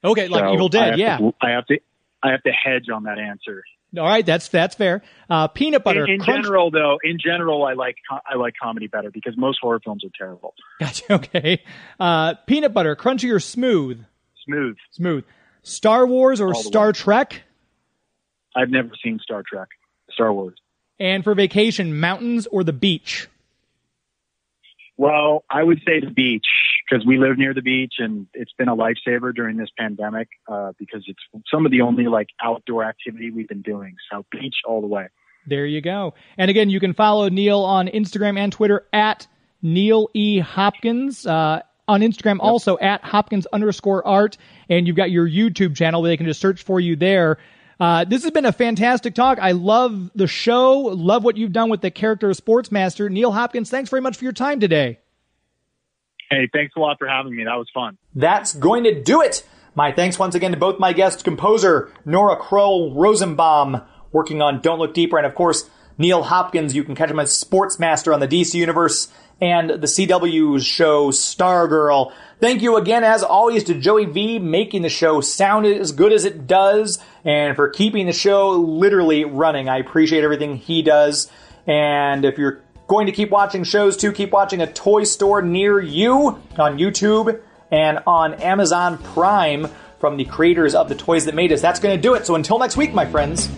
okay, like So Evil Dead, have yeah. To, I have to, I have to hedge on that answer. All right, that's that's fair. Uh, peanut butter, In, in crunch- general, though, in general, I like I like comedy better because most horror films are terrible. Gotcha. Okay, uh, peanut butter, crunchy or smooth? Smooth. Smooth. Star Wars or Star way. Trek? I've never seen Star Trek, Star Wars. And for vacation, mountains or the beach? Well, I would say the beach because we live near the beach and it's been a lifesaver during this pandemic uh, because it's some of the only like outdoor activity we've been doing. So beach all the way. There you go. And again, you can follow Neil on Instagram and Twitter at Neil E. Hopkins. Uh, on Instagram, also at Hopkins underscore art. And you've got your YouTube channel where they can just search for you there. Uh, this has been a fantastic talk. I love the show. Love what you've done with the character of Sportsmaster. Neil Hopkins, thanks very much for your time today. Hey, thanks a lot for having me. That was fun. That's going to do it. My thanks once again to both my guests, composer Nora Kroll Rosenbaum, working on Don't Look Deeper, and of course, Neil Hopkins. You can catch him as Sportsmaster on the DC Universe and the CW's show Stargirl. Thank you again, as always, to Joey V making the show sound as good as it does and for keeping the show literally running. I appreciate everything he does. And if you're going to keep watching shows too, keep watching a toy store near you on YouTube and on Amazon Prime from the creators of the toys that made us. That's going to do it. So until next week, my friends.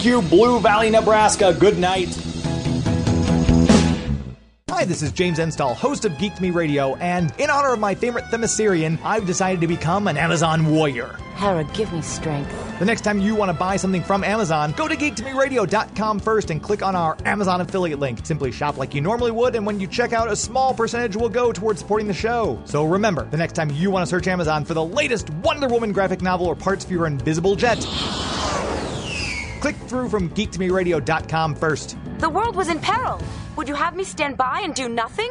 Thank you, Blue Valley, Nebraska. Good night. Hi, this is James Enstall, host of Geek Me Radio, and in honor of my favorite Themyscirian, I've decided to become an Amazon warrior. Hera, give me strength. The next time you want to buy something from Amazon, go to geektomeradio.com first and click on our Amazon affiliate link. Simply shop like you normally would, and when you check out, a small percentage will go towards supporting the show. So remember, the next time you want to search Amazon for the latest Wonder Woman graphic novel or parts for your invisible jet, click through from geektomeradio.com first. The world was in peril. Would you have me stand by and do nothing?